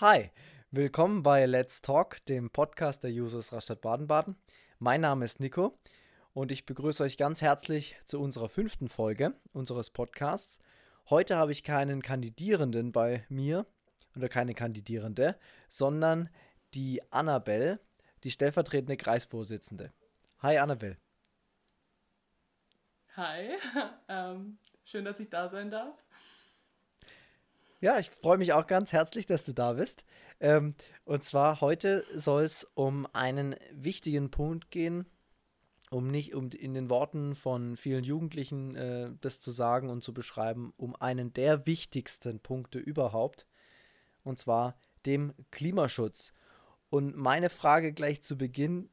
Hi, willkommen bei Let's Talk, dem Podcast der Users Rastatt Baden-Baden. Mein Name ist Nico und ich begrüße euch ganz herzlich zu unserer fünften Folge unseres Podcasts. Heute habe ich keinen Kandidierenden bei mir oder keine Kandidierende, sondern die Annabelle, die stellvertretende Kreisvorsitzende. Hi Annabelle. Hi, ähm, schön, dass ich da sein darf. Ja, ich freue mich auch ganz herzlich, dass du da bist. Ähm, und zwar heute soll es um einen wichtigen Punkt gehen, um nicht um in den Worten von vielen Jugendlichen äh, das zu sagen und zu beschreiben, um einen der wichtigsten Punkte überhaupt, und zwar dem Klimaschutz. Und meine Frage gleich zu Beginn,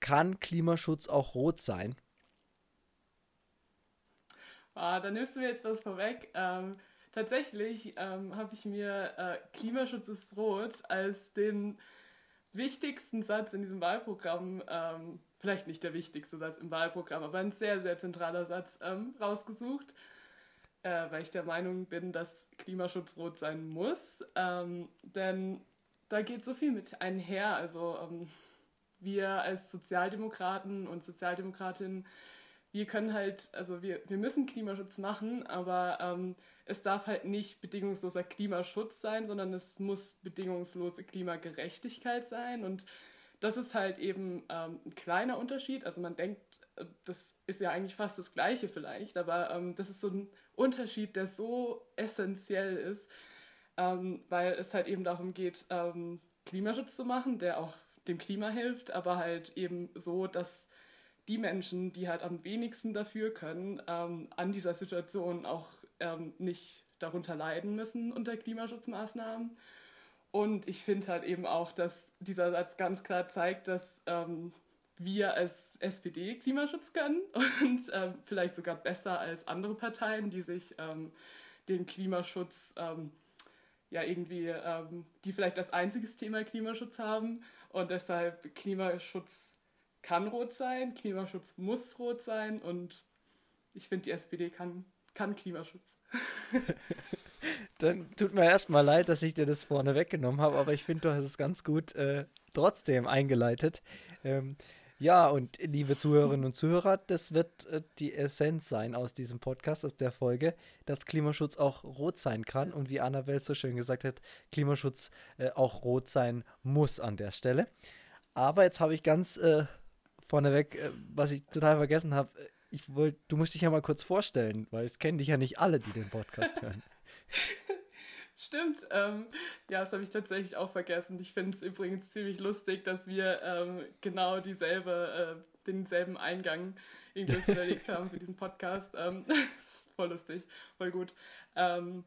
kann Klimaschutz auch rot sein? Ah, da nimmst du mir jetzt was vorweg. Ähm, Tatsächlich ähm, habe ich mir äh, Klimaschutz ist rot als den wichtigsten Satz in diesem Wahlprogramm, ähm, vielleicht nicht der wichtigste Satz im Wahlprogramm, aber ein sehr, sehr zentraler Satz ähm, rausgesucht, äh, weil ich der Meinung bin, dass Klimaschutz rot sein muss. Ähm, denn da geht so viel mit einher. Also ähm, wir als Sozialdemokraten und Sozialdemokratinnen, wir können halt, also wir, wir müssen Klimaschutz machen, aber ähm, es darf halt nicht bedingungsloser Klimaschutz sein, sondern es muss bedingungslose Klimagerechtigkeit sein. Und das ist halt eben ähm, ein kleiner Unterschied. Also man denkt, äh, das ist ja eigentlich fast das Gleiche vielleicht, aber ähm, das ist so ein Unterschied, der so essentiell ist, ähm, weil es halt eben darum geht, ähm, Klimaschutz zu machen, der auch dem Klima hilft, aber halt eben so, dass die Menschen, die halt am wenigsten dafür können, ähm, an dieser Situation auch ähm, nicht darunter leiden müssen unter Klimaschutzmaßnahmen. Und ich finde halt eben auch, dass dieser Satz ganz klar zeigt, dass ähm, wir als SPD Klimaschutz können und ähm, vielleicht sogar besser als andere Parteien, die sich ähm, den Klimaschutz ähm, ja irgendwie, ähm, die vielleicht das einziges Thema Klimaschutz haben und deshalb Klimaschutz kann rot sein, Klimaschutz muss rot sein und ich finde, die SPD kann kann Klimaschutz. Dann tut mir erstmal leid, dass ich dir das vorne weggenommen habe, aber ich finde, du hast es ganz gut äh, trotzdem eingeleitet. Ähm, ja, und liebe Zuhörerinnen und Zuhörer, das wird äh, die Essenz sein aus diesem Podcast, aus der Folge, dass Klimaschutz auch rot sein kann und wie Annabelle so schön gesagt hat, Klimaschutz äh, auch rot sein muss an der Stelle. Aber jetzt habe ich ganz äh, vorneweg, äh, was ich total vergessen habe, ich wollte, du musst dich ja mal kurz vorstellen, weil es kennen dich ja nicht alle, die den Podcast hören. Stimmt, ähm, ja, das habe ich tatsächlich auch vergessen. Ich finde es übrigens ziemlich lustig, dass wir ähm, genau dieselbe, äh, denselben Eingang irgendwie überlegt haben für diesen Podcast. Ähm, ist voll lustig, voll gut. Ähm,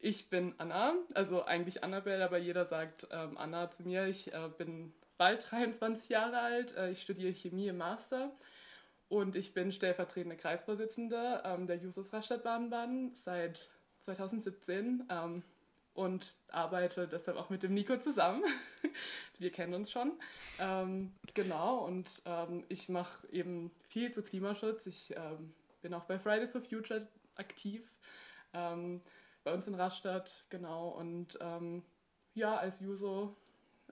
ich bin Anna, also eigentlich Annabelle, aber jeder sagt ähm, Anna zu mir. Ich äh, bin bald 23 Jahre alt, äh, ich studiere Chemie im Master und ich bin stellvertretende Kreisvorsitzende ähm, der Jusos Rastatt Baden-Baden seit 2017 ähm, und arbeite deshalb auch mit dem Nico zusammen. Wir kennen uns schon. Ähm, genau, und ähm, ich mache eben viel zu Klimaschutz. Ich ähm, bin auch bei Fridays for Future aktiv, ähm, bei uns in Rastatt, genau, und ja, als Juso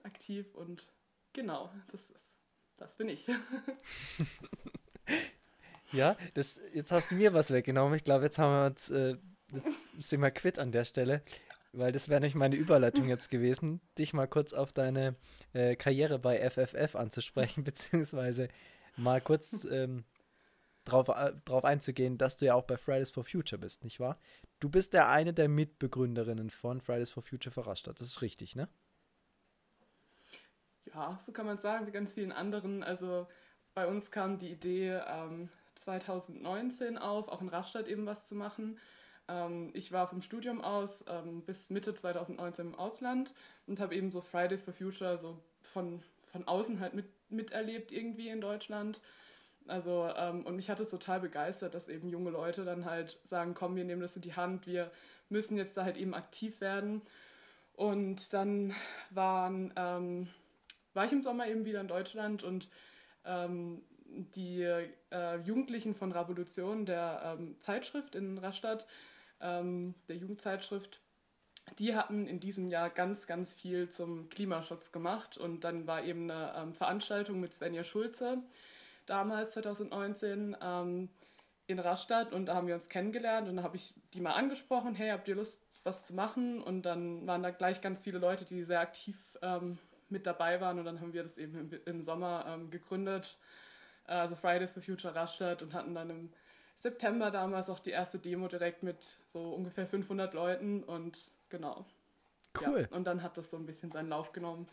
aktiv und genau, das ist, das bin ich. Ja, das, jetzt hast du mir was weggenommen. Ich glaube, jetzt haben wir uns, äh, jetzt sind wir quitt an der Stelle, weil das wäre nicht meine Überleitung jetzt gewesen, dich mal kurz auf deine äh, Karriere bei FFF anzusprechen, beziehungsweise mal kurz ähm, drauf, äh, drauf einzugehen, dass du ja auch bei Fridays for Future bist, nicht wahr? Du bist der eine der Mitbegründerinnen von Fridays for Future für Rastatt. Das ist richtig, ne? Ja, so kann man sagen, wie ganz vielen anderen. Also bei uns kam die Idee, ähm, 2019 auf, auch in Rastatt eben was zu machen. Ähm, ich war vom Studium aus ähm, bis Mitte 2019 im Ausland und habe eben so Fridays for Future so von, von außen halt mit, miterlebt irgendwie in Deutschland. Also, ähm, und mich hat es total begeistert, dass eben junge Leute dann halt sagen, komm, wir nehmen das in die Hand, wir müssen jetzt da halt eben aktiv werden. Und dann waren, ähm, war ich im Sommer eben wieder in Deutschland und ähm, die äh, Jugendlichen von Revolution, der ähm, Zeitschrift in Rastatt, ähm, der Jugendzeitschrift, die hatten in diesem Jahr ganz, ganz viel zum Klimaschutz gemacht. Und dann war eben eine ähm, Veranstaltung mit Svenja Schulze, damals 2019, ähm, in Rastatt. Und da haben wir uns kennengelernt und da habe ich die mal angesprochen, hey, habt ihr Lust, was zu machen? Und dann waren da gleich ganz viele Leute, die sehr aktiv ähm, mit dabei waren. Und dann haben wir das eben im, im Sommer ähm, gegründet, äh, also Fridays for Future Rastatt und hatten dann im September damals auch die erste Demo direkt mit so ungefähr 500 Leuten und genau. Cool. Ja, und dann hat das so ein bisschen seinen Lauf genommen.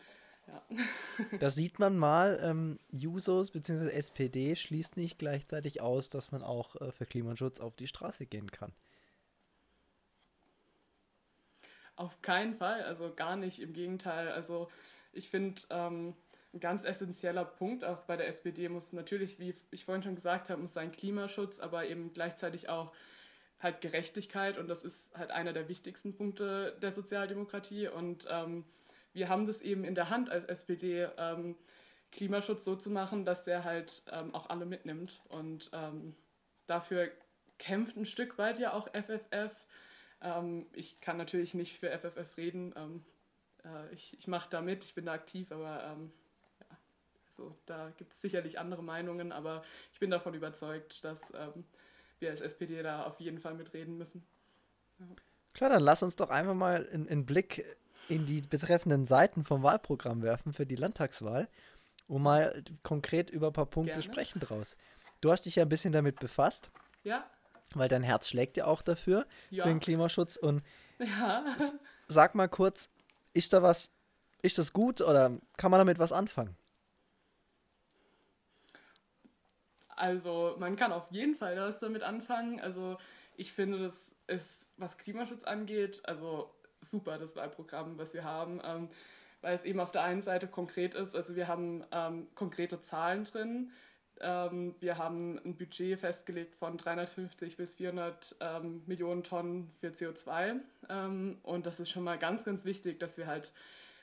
Ja. Da sieht man mal, ähm, Jusos bzw. SPD schließt nicht gleichzeitig aus, dass man auch äh, für Klimaschutz auf die Straße gehen kann. Auf keinen Fall, also gar nicht, im Gegenteil. Also ich finde, ähm, ein ganz essentieller Punkt auch bei der SPD muss natürlich, wie ich vorhin schon gesagt habe, muss sein Klimaschutz, aber eben gleichzeitig auch halt Gerechtigkeit. Und das ist halt einer der wichtigsten Punkte der Sozialdemokratie. Und ähm, wir haben das eben in der Hand als SPD, ähm, Klimaschutz so zu machen, dass der halt ähm, auch alle mitnimmt. Und ähm, dafür kämpft ein Stück weit ja auch FFF. Ähm, ich kann natürlich nicht für FFF reden, ähm, äh, ich, ich mache da mit, ich bin da aktiv, aber so, da gibt es sicherlich andere Meinungen, aber ich bin davon überzeugt, dass ähm, wir als SPD da auf jeden Fall mitreden müssen. Ja. Klar, dann lass uns doch einfach mal einen Blick in die betreffenden Seiten vom Wahlprogramm werfen für die Landtagswahl und mal konkret über ein paar Punkte Gerne. sprechen draus. Du hast dich ja ein bisschen damit befasst. Ja. Weil dein Herz schlägt ja auch dafür, ja. für den Klimaschutz. Und ja. sag mal kurz, ist da was, ist das gut oder kann man damit was anfangen? Also man kann auf jeden Fall was damit anfangen. Also ich finde, das ist, was Klimaschutz angeht, also super, das Wahlprogramm, was wir haben, ähm, weil es eben auf der einen Seite konkret ist. Also wir haben ähm, konkrete Zahlen drin. Ähm, wir haben ein Budget festgelegt von 350 bis 400 ähm, Millionen Tonnen für CO2. Ähm, und das ist schon mal ganz, ganz wichtig, dass wir halt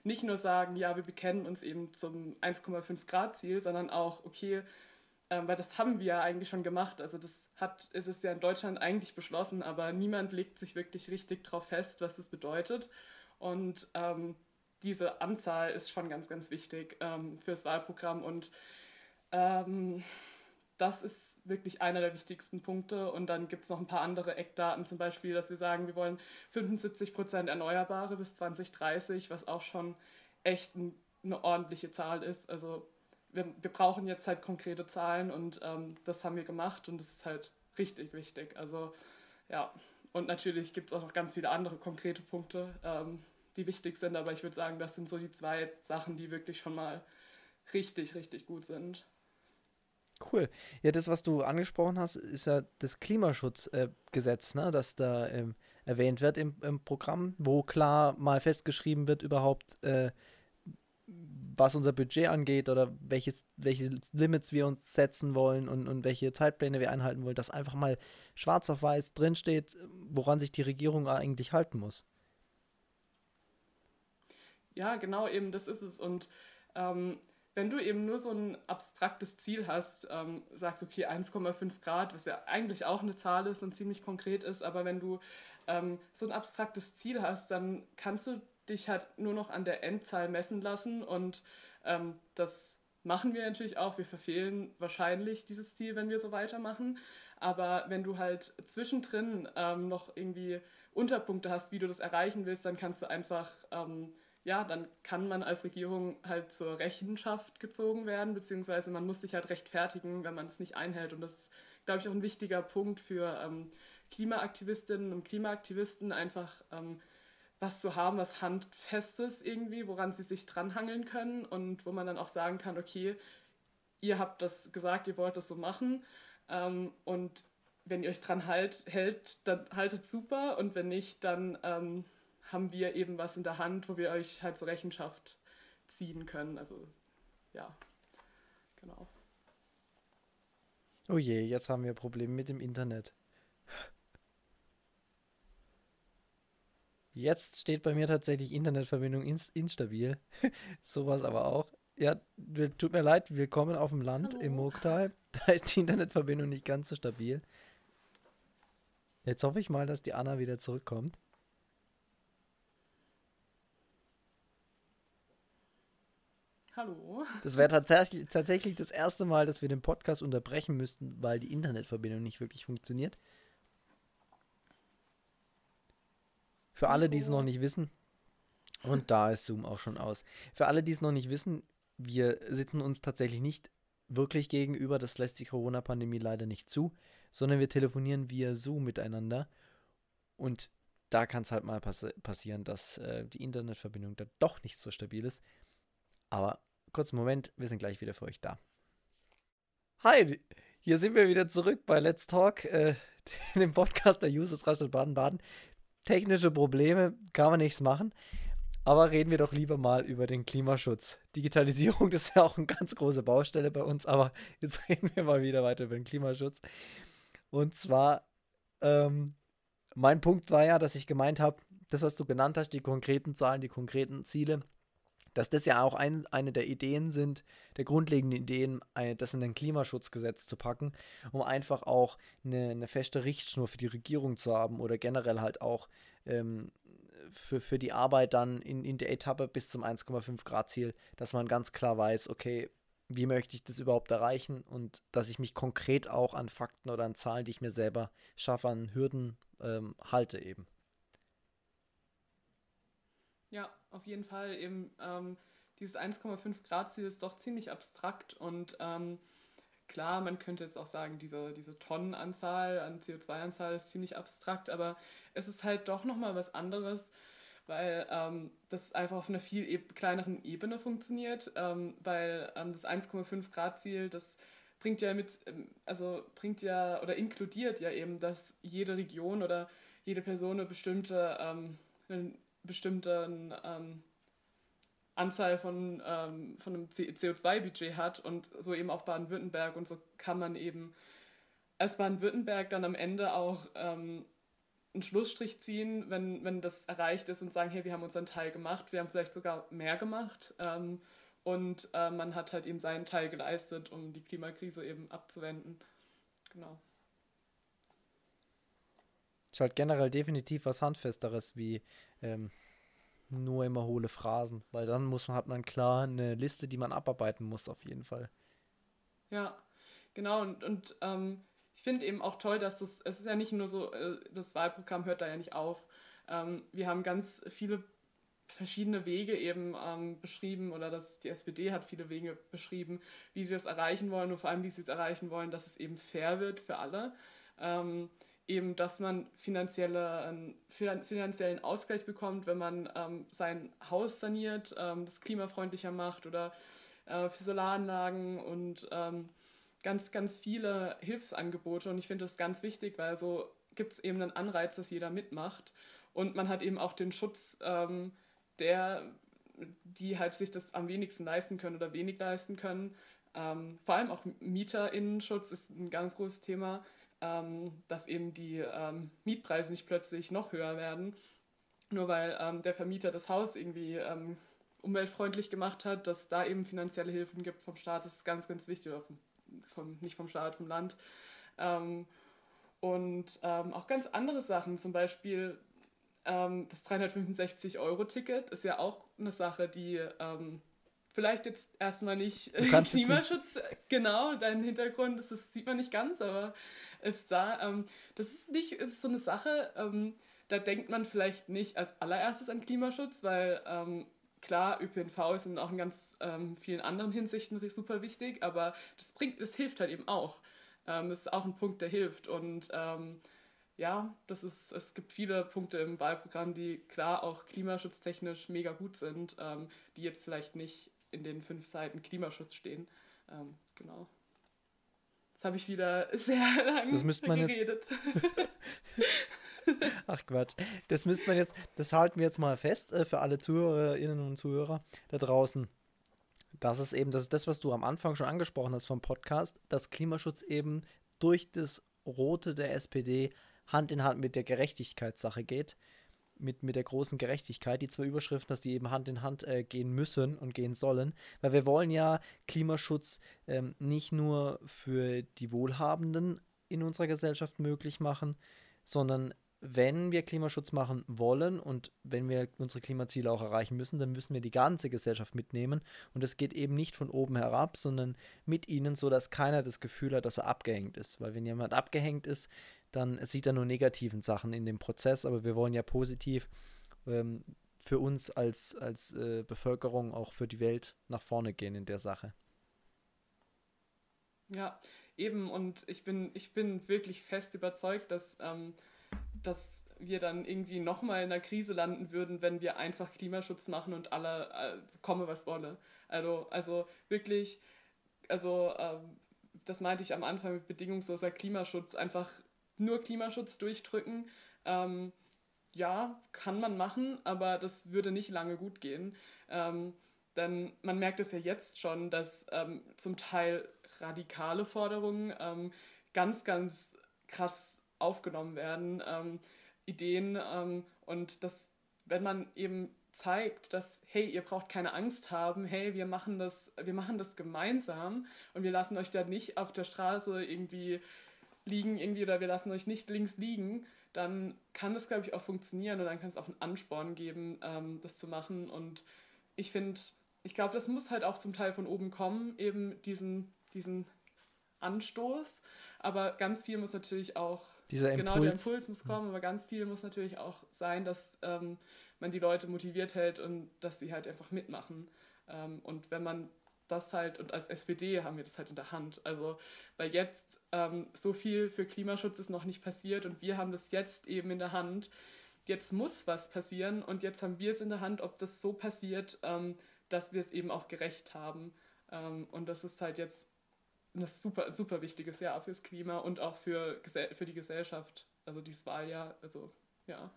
nicht nur sagen, ja, wir bekennen uns eben zum 1,5 Grad Ziel, sondern auch, okay, ähm, weil das haben wir ja eigentlich schon gemacht. Also das hat, ist es ja in Deutschland eigentlich beschlossen, aber niemand legt sich wirklich richtig darauf fest, was das bedeutet. Und ähm, diese Anzahl ist schon ganz, ganz wichtig ähm, fürs Wahlprogramm und ähm, das ist wirklich einer der wichtigsten Punkte. Und dann gibt es noch ein paar andere Eckdaten, zum Beispiel, dass wir sagen, wir wollen 75 Prozent Erneuerbare bis 2030, was auch schon echt ein, eine ordentliche Zahl ist. Also wir, wir brauchen jetzt halt konkrete Zahlen und ähm, das haben wir gemacht und das ist halt richtig wichtig. Also ja, und natürlich gibt es auch noch ganz viele andere konkrete Punkte, ähm, die wichtig sind, aber ich würde sagen, das sind so die zwei Sachen, die wirklich schon mal richtig, richtig gut sind. Cool. Ja, das, was du angesprochen hast, ist ja das Klimaschutzgesetz, äh, ne, das da ähm, erwähnt wird im, im, Programm, wo klar mal festgeschrieben wird, überhaupt, äh, was unser Budget angeht oder welches, welche Limits wir uns setzen wollen und, und welche Zeitpläne wir einhalten wollen, dass einfach mal schwarz auf weiß drinsteht, woran sich die Regierung eigentlich halten muss. Ja, genau, eben das ist es. Und ähm, wenn du eben nur so ein abstraktes Ziel hast, ähm, sagst, okay, 1,5 Grad, was ja eigentlich auch eine Zahl ist und ziemlich konkret ist, aber wenn du ähm, so ein abstraktes Ziel hast, dann kannst du dich halt nur noch an der Endzahl messen lassen und ähm, das machen wir natürlich auch. Wir verfehlen wahrscheinlich dieses Ziel, wenn wir so weitermachen. Aber wenn du halt zwischendrin ähm, noch irgendwie Unterpunkte hast, wie du das erreichen willst, dann kannst du einfach, ähm, ja, dann kann man als Regierung halt zur Rechenschaft gezogen werden, beziehungsweise man muss sich halt rechtfertigen, wenn man es nicht einhält. Und das ist, glaube ich, auch ein wichtiger Punkt für ähm, Klimaaktivistinnen und Klimaaktivisten, einfach ähm, was zu haben, was handfestes irgendwie, woran sie sich dranhangeln können und wo man dann auch sagen kann, okay, ihr habt das gesagt, ihr wollt das so machen ähm, und wenn ihr euch dran halt, hält, dann haltet super und wenn nicht, dann ähm, haben wir eben was in der Hand, wo wir euch halt zur Rechenschaft ziehen können. Also ja, genau. Oh je, jetzt haben wir Probleme mit dem Internet. Jetzt steht bei mir tatsächlich Internetverbindung inst instabil. Sowas aber auch. Ja, tut mir leid, wir kommen auf dem Land Hallo. im Murgtal. Da ist die Internetverbindung nicht ganz so stabil. Jetzt hoffe ich mal, dass die Anna wieder zurückkommt. Hallo. Das wäre tatsächlich, tatsächlich das erste Mal, dass wir den Podcast unterbrechen müssten, weil die Internetverbindung nicht wirklich funktioniert. Für alle, die es noch nicht wissen, und da ist Zoom auch schon aus. Für alle, die es noch nicht wissen, wir sitzen uns tatsächlich nicht wirklich gegenüber, das lässt die Corona-Pandemie leider nicht zu, sondern wir telefonieren via Zoom miteinander. Und da kann es halt mal pass passieren, dass äh, die Internetverbindung da doch nicht so stabil ist. Aber kurzen Moment, wir sind gleich wieder für euch da. Hi, hier sind wir wieder zurück bei Let's Talk, äh, dem Podcast der Users Rastatt Baden-Baden. Technische Probleme, kann man nichts machen. Aber reden wir doch lieber mal über den Klimaschutz. Digitalisierung, das ist ja auch eine ganz große Baustelle bei uns, aber jetzt reden wir mal wieder weiter über den Klimaschutz. Und zwar, ähm, mein Punkt war ja, dass ich gemeint habe, das, was du genannt hast, die konkreten Zahlen, die konkreten Ziele, dass das ja auch ein, eine der Ideen sind, der grundlegenden Ideen, das in ein Klimaschutzgesetz zu packen, um einfach auch eine, eine feste Richtschnur für die Regierung zu haben oder generell halt auch ähm, für, für die Arbeit dann in, in der Etappe bis zum 1,5 Grad Ziel, dass man ganz klar weiß, okay, wie möchte ich das überhaupt erreichen und dass ich mich konkret auch an Fakten oder an Zahlen, die ich mir selber schaffe, an Hürden ähm, halte eben. Ja, auf jeden Fall. Eben ähm, dieses 1,5 Grad Ziel ist doch ziemlich abstrakt und ähm, klar, man könnte jetzt auch sagen, diese, diese Tonnenanzahl an CO2-Anzahl ist ziemlich abstrakt, aber es ist halt doch nochmal was anderes, weil ähm, das einfach auf einer viel e kleineren Ebene funktioniert, ähm, weil ähm, das 1,5 Grad Ziel, das bringt ja mit, ähm, also bringt ja oder inkludiert ja eben, dass jede Region oder jede Person eine bestimmte, ähm, einen bestimmten ähm, Anzahl von, ähm, von einem CO2-Budget hat und so eben auch Baden-Württemberg und so kann man eben als Baden-Württemberg dann am Ende auch ähm, einen Schlussstrich ziehen, wenn, wenn das erreicht ist und sagen, hey, wir haben unseren Teil gemacht, wir haben vielleicht sogar mehr gemacht ähm, und äh, man hat halt eben seinen Teil geleistet, um die Klimakrise eben abzuwenden. Genau. Ist halt generell definitiv was Handfesteres wie ähm, nur immer hohle Phrasen, weil dann muss man, hat man klar eine Liste, die man abarbeiten muss, auf jeden Fall. Ja, genau, und, und ähm, ich finde eben auch toll, dass das, es ist ja nicht nur so, äh, das Wahlprogramm hört da ja nicht auf. Ähm, wir haben ganz viele verschiedene Wege eben ähm, beschrieben oder dass die SPD hat viele Wege beschrieben, wie sie das erreichen wollen und vor allem, wie sie es erreichen wollen, dass es eben fair wird für alle. Ähm, eben, dass man finanzielle, einen finanziellen Ausgleich bekommt, wenn man ähm, sein Haus saniert, ähm, das klimafreundlicher macht oder äh, für Solaranlagen und ähm, ganz, ganz viele Hilfsangebote. Und ich finde das ganz wichtig, weil so gibt es eben einen Anreiz, dass jeder mitmacht. Und man hat eben auch den Schutz ähm, der, die halt sich das am wenigsten leisten können oder wenig leisten können. Ähm, vor allem auch MieterInnenschutz ist ein ganz großes Thema ähm, dass eben die ähm, Mietpreise nicht plötzlich noch höher werden, nur weil ähm, der Vermieter das Haus irgendwie ähm, umweltfreundlich gemacht hat, dass da eben finanzielle Hilfen gibt vom Staat, das ist ganz, ganz wichtig, oder vom, vom nicht vom Staat, vom Land. Ähm, und ähm, auch ganz andere Sachen, zum Beispiel das 365-Euro-Ticket ist ja auch eine Sache, die vielleicht jetzt erstmal nicht Klimaschutz, nicht. genau, dein Hintergrund, das, das, sieht man nicht ganz, aber ist da. Ähm, das ist nicht, ist so eine Sache, ähm, da denkt man vielleicht nicht als allererstes an Klimaschutz, weil ähm, klar, ÖPNV ist in auch in ganz ähm, vielen anderen Hinsichten super wichtig, aber das bringt, das hilft halt eben auch. Ähm, das ist auch ein Punkt, der hilft. Und ähm, ja, das ist, es gibt viele Punkte im Wahlprogramm, die klar auch klimaschutztechnisch mega gut sind, die jetzt vielleicht nicht in den fünf Seiten Klimaschutz stehen. genau. Jetzt habe ich wieder sehr lange das geredet. Ach Quatsch. Das müsste man jetzt, das halten wir jetzt mal fest äh, für alle Zuhörerinnen und Zuhörer da draußen. Das ist eben, das ist das, was du am Anfang schon angesprochen hast vom Podcast, dass Klimaschutz eben durch das Rote der SPD Hand in Hand mit der Gerechtigkeitssache geht mit, mit der großen Gerechtigkeit, die zwei Überschriften, dass die eben Hand in Hand äh, gehen müssen und gehen sollen, weil wir wollen ja Klimaschutz ähm, nicht nur für die Wohlhabenden in unserer Gesellschaft möglich machen, sondern wenn wir Klimaschutz machen wollen und wenn wir unsere Klimaziele auch erreichen müssen, dann müssen wir die ganze Gesellschaft mitnehmen. Und es geht eben nicht von oben herab, sondern mit ihnen, sodass keiner das Gefühl hat, dass er abgehängt ist. Weil wenn jemand abgehängt ist, dann sieht er nur negativen Sachen in dem Prozess, aber wir wollen ja positiv ähm, für uns als, als äh, Bevölkerung, auch für die Welt nach vorne gehen in der Sache. Ja, eben. Und ich bin, ich bin wirklich fest überzeugt, dass, ähm, dass wir dann irgendwie nochmal in einer Krise landen würden, wenn wir einfach Klimaschutz machen und alle äh, komme, was wolle. Also, also wirklich, also ähm, das meinte ich am Anfang mit bedingungsloser Klimaschutz, einfach nur Klimaschutz durchdrücken. Ähm, ja, kann man machen, aber das würde nicht lange gut gehen. Ähm, denn man merkt es ja jetzt schon, dass ähm, zum Teil radikale Forderungen ähm, ganz, ganz krass aufgenommen werden, ähm, Ideen ähm, und dass, wenn man eben zeigt, dass, hey, ihr braucht keine Angst haben, hey, wir machen das, wir machen das gemeinsam und wir lassen euch da nicht auf der Straße irgendwie liegen irgendwie oder wir lassen euch nicht links liegen, dann kann das, glaube ich, auch funktionieren und dann kann es auch einen Ansporn geben, ähm, das zu machen. Und ich finde, ich glaube, das muss halt auch zum Teil von oben kommen, eben diesen, diesen Anstoß. Aber ganz viel muss natürlich auch, Dieser Impuls. genau, der Impuls muss kommen, aber ganz viel muss natürlich auch sein, dass ähm, man die Leute motiviert hält und dass sie halt einfach mitmachen. Ähm, und wenn man das halt, und als SPD haben wir das halt in der Hand. Also, weil jetzt ähm, so viel für Klimaschutz ist noch nicht passiert und wir haben das jetzt eben in der Hand. Jetzt muss was passieren und jetzt haben wir es in der Hand, ob das so passiert, ähm, dass wir es eben auch gerecht haben. Ähm, und das ist halt jetzt ein super, super wichtiges Jahr fürs Klima und auch für, für die Gesellschaft. Also dieses Wahljahr, also ja.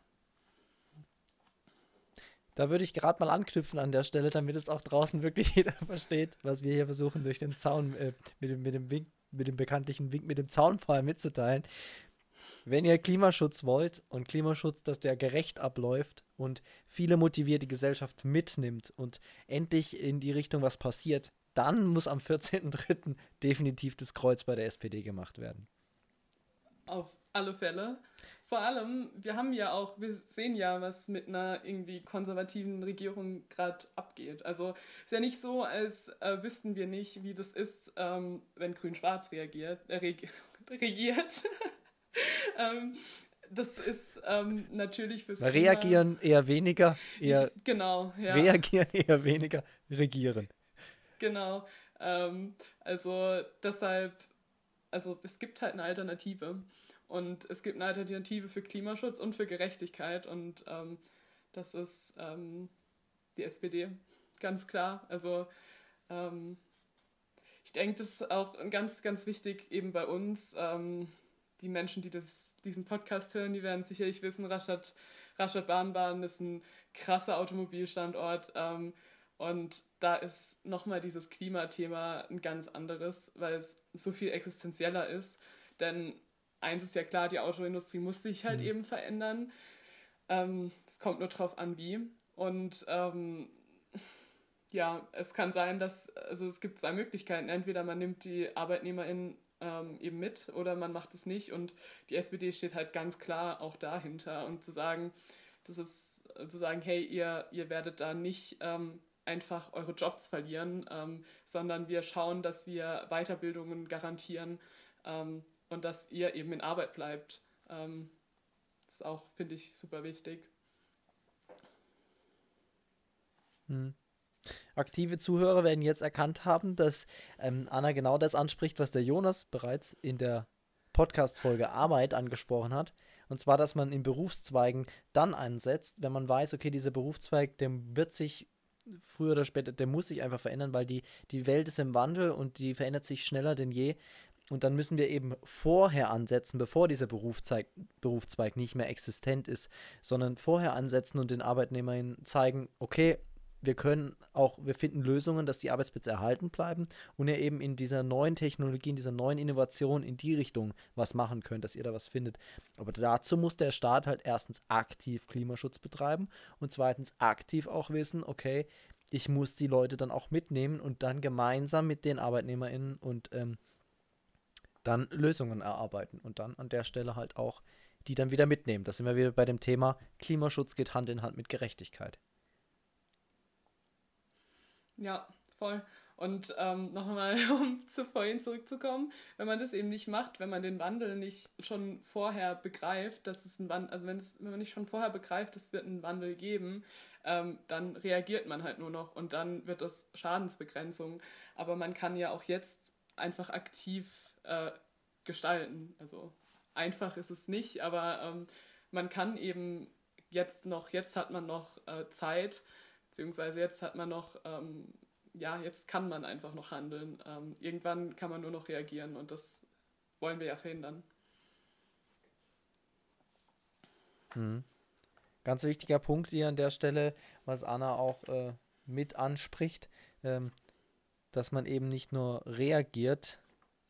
Da würde ich gerade mal anknüpfen an der Stelle, damit es auch draußen wirklich jeder versteht, was wir hier versuchen durch den Zaun äh, mit, dem, mit, dem Wink, mit dem bekanntlichen Wink mit dem Zaunfall mitzuteilen. Wenn ihr Klimaschutz wollt und Klimaschutz, dass der gerecht abläuft und viele motiviert die Gesellschaft mitnimmt und endlich in die Richtung was passiert, dann muss am 14.03. definitiv das Kreuz bei der SPD gemacht werden. Auf alle Fälle. Vor allem, wir haben ja auch, wir sehen ja, was mit einer irgendwie konservativen Regierung gerade abgeht. Also ist ja nicht so, als äh, wüssten wir nicht, wie das ist, ähm, wenn Grün-Schwarz reagiert, äh, reg regiert. ähm, das ist ähm, natürlich fürs Reagieren Klima eher weniger, eher ich, genau, ja. Reagieren eher weniger, regieren. Genau. Ähm, also deshalb, also es gibt halt eine Alternative. Und es gibt eine Alternative für Klimaschutz und für Gerechtigkeit. Und ähm, das ist ähm, die SPD, ganz klar. Also ähm, ich denke, das ist auch ganz, ganz wichtig eben bei uns. Ähm, die Menschen, die das, diesen Podcast hören, die werden sicherlich wissen, Rastatt, Rastatt Bahnbahn ist ein krasser Automobilstandort. Ähm, und da ist nochmal dieses Klimathema ein ganz anderes, weil es so viel existenzieller ist. Denn eins ist ja klar, die Autoindustrie muss sich halt mhm. eben verändern. Ähm, es kommt nur drauf an, wie. Und ähm, ja, es kann sein, dass, also es gibt zwei Möglichkeiten. Entweder man nimmt die ArbeitnehmerInnen ähm, eben mit oder man macht es nicht. Und die SPD steht halt ganz klar auch dahinter. Und zu sagen, das ist zu sagen, hey, ihr, ihr werdet da nicht ähm, einfach eure Jobs verlieren, ähm, sondern wir schauen, dass wir Weiterbildungen garantieren, ähm, und dass ihr eben in Arbeit bleibt. Ähm, das ist auch, finde ich, super wichtig. Hm. Aktive Zuhörer werden jetzt erkannt haben, dass ähm, Anna genau das anspricht, was der Jonas bereits in der Podcast-Folge Arbeit angesprochen hat. Und zwar, dass man in Berufszweigen dann einsetzt, wenn man weiß, okay, dieser Berufszweig, der wird sich früher oder später, der muss sich einfach verändern, weil die, die Welt ist im Wandel und die verändert sich schneller denn je. Und dann müssen wir eben vorher ansetzen, bevor dieser Berufszweig, Berufszweig nicht mehr existent ist, sondern vorher ansetzen und den Arbeitnehmern zeigen, okay, wir können auch, wir finden Lösungen, dass die Arbeitsplätze erhalten bleiben und ihr eben in dieser neuen Technologie, in dieser neuen Innovation in die Richtung was machen könnt, dass ihr da was findet. Aber dazu muss der Staat halt erstens aktiv Klimaschutz betreiben und zweitens aktiv auch wissen, okay, ich muss die Leute dann auch mitnehmen und dann gemeinsam mit den ArbeitnehmerInnen und ähm, dann Lösungen erarbeiten und dann an der Stelle halt auch die dann wieder mitnehmen. Da sind wir wieder bei dem Thema Klimaschutz geht Hand in Hand mit Gerechtigkeit. Ja, voll. Und ähm, nochmal, um zu vorhin zurückzukommen, wenn man das eben nicht macht, wenn man den Wandel nicht schon vorher begreift, dass es ein Wandel, also wenn, es, wenn man nicht schon vorher begreift, es wird einen Wandel geben, ähm, dann reagiert man halt nur noch und dann wird das Schadensbegrenzung. Aber man kann ja auch jetzt einfach aktiv äh, gestalten. Also einfach ist es nicht, aber ähm, man kann eben jetzt noch, jetzt hat man noch äh, Zeit, beziehungsweise jetzt hat man noch ähm, ja, jetzt kann man einfach noch handeln. Ähm, irgendwann kann man nur noch reagieren und das wollen wir ja verhindern. Mhm. Ganz wichtiger Punkt hier an der Stelle, was Anna auch äh, mit anspricht, ähm, dass man eben nicht nur reagiert,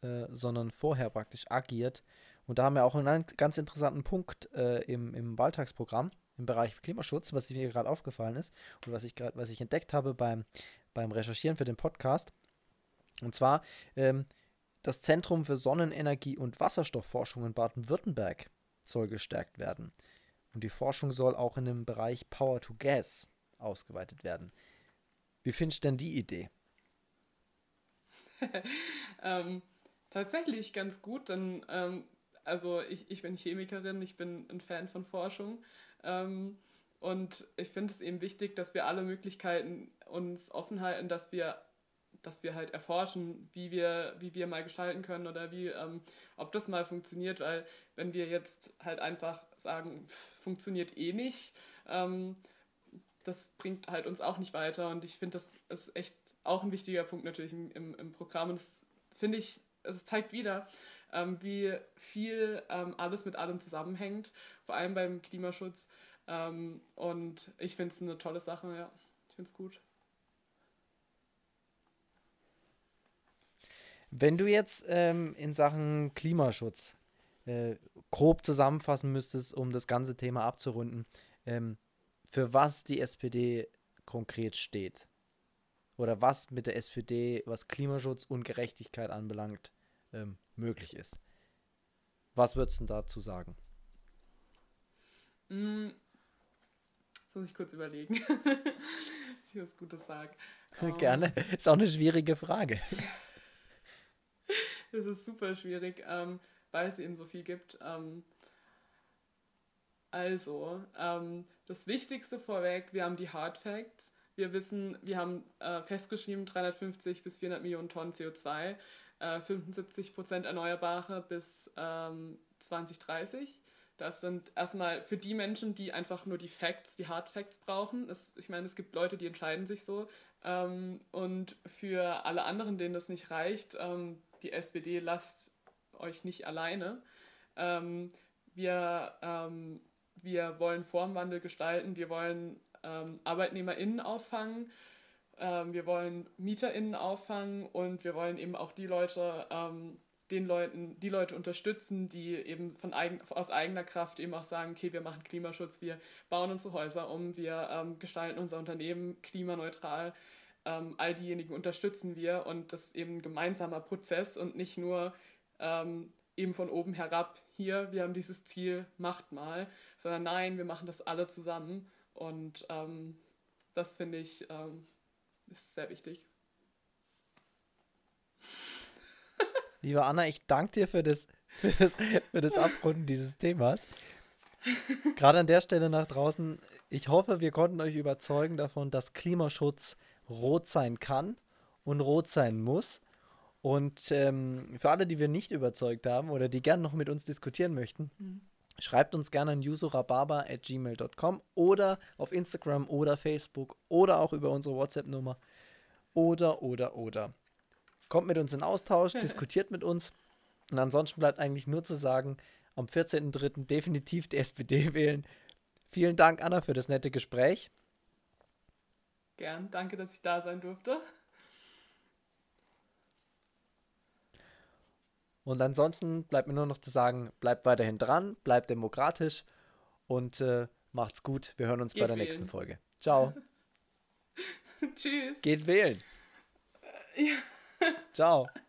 äh, sondern vorher praktisch agiert. Und da haben wir auch einen ganz interessanten Punkt äh, im, im Wahltagsprogramm im Bereich Klimaschutz, was mir gerade aufgefallen ist und was ich gerade, was ich entdeckt habe beim beim Recherchieren für den Podcast. Und zwar ähm, das Zentrum für Sonnenenergie und Wasserstoffforschung in Baden-Württemberg soll gestärkt werden. Und die Forschung soll auch in dem Bereich Power to Gas ausgeweitet werden. Wie findest du denn die Idee? ähm, tatsächlich ganz gut, denn ähm, also ich, ich bin Chemikerin, ich bin ein Fan von Forschung. Ähm, und ich finde es eben wichtig, dass wir alle Möglichkeiten uns offen halten, dass wir, dass wir halt erforschen, wie wir, wie wir mal gestalten können oder wie, ähm, ob das mal funktioniert, weil wenn wir jetzt halt einfach sagen, funktioniert eh nicht, ähm, das bringt halt uns auch nicht weiter. Und ich finde, das ist echt auch ein wichtiger Punkt natürlich im, im Programm. Und das finde ich, es zeigt wieder, ähm, wie viel ähm, alles mit allem zusammenhängt, vor allem beim Klimaschutz. Ähm, und ich finde es eine tolle Sache, ja. Ich finde es gut. Wenn du jetzt ähm, in Sachen Klimaschutz äh, grob zusammenfassen müsstest, um das ganze Thema abzurunden, ähm, für was die SPD konkret steht oder was mit der SPD, was Klimaschutz und Gerechtigkeit anbelangt, ähm, möglich ist. Was würdest du dazu sagen? Mm, Jetzt muss ich kurz überlegen, dass ich was Gutes sage. Gerne. Ist auch eine schwierige Frage. das ist super schwierig, ähm, weil es eben so viel gibt. Ähm, also, ähm, das Wichtigste vorweg, wir haben die Hard Facts. Wir wissen, wir haben äh, festgeschrieben 350 bis 400 Millionen Tonnen CO2, äh, 75 Prozent Erneuerbare bis 2030. Ähm, das sind erstmal für die Menschen, die einfach nur die Facts, die Hard Facts brauchen. Es, ich meine, es gibt Leute, die entscheiden sich so. Ähm, und für alle anderen, denen das nicht reicht, ähm, die SPD lasst euch nicht alleine. Ähm, wir, ähm, wir wollen Formwandel gestalten, wir wollen ähm, ArbeitnehmerInnen auffangen, ähm, wir wollen MieterInnen auffangen und wir wollen eben auch die Leute den Leuten, die Leute unterstützen, die eben von eigen, aus eigener Kraft eben auch sagen, okay, wir machen Klimaschutz, wir bauen unsere Häuser um, wir ähm, gestalten unser Unternehmen klimaneutral. Ähm, all diejenigen unterstützen wir und das ist eben ein gemeinsamer Prozess und nicht nur ähm, eben von oben herab, hier, wir haben dieses Ziel, macht mal, sondern nein, wir machen das alle zusammen und ähm, das finde ich ähm, ist sehr wichtig. Liebe Anna, ich danke dir für das, für das, für das Abrunden dieses Themas. Gerade an der Stelle nach draußen, ich hoffe, wir konnten euch überzeugen davon, dass Klimaschutz rot sein kann und rot sein muss. Und ähm, für alle, die wir nicht überzeugt haben oder die gerne noch mit uns diskutieren möchten, mhm. Schreibt uns gerne an usurababa.gmail.com oder auf Instagram oder Facebook oder auch über unsere WhatsApp-Nummer oder, oder, oder. Kommt mit uns in Austausch, diskutiert mit uns. Und ansonsten bleibt eigentlich nur zu sagen, am 14.03. definitiv die SPD wählen. Vielen Dank, Anna, für das nette Gespräch. Gern, danke, dass ich da sein durfte. Und ansonsten bleibt mir nur noch zu sagen, bleibt weiterhin dran, bleibt demokratisch und äh, macht's gut. Wir hören uns Geht bei der wählen. nächsten Folge. Ciao. Tschüss. Geht wählen. Ja. Ciao.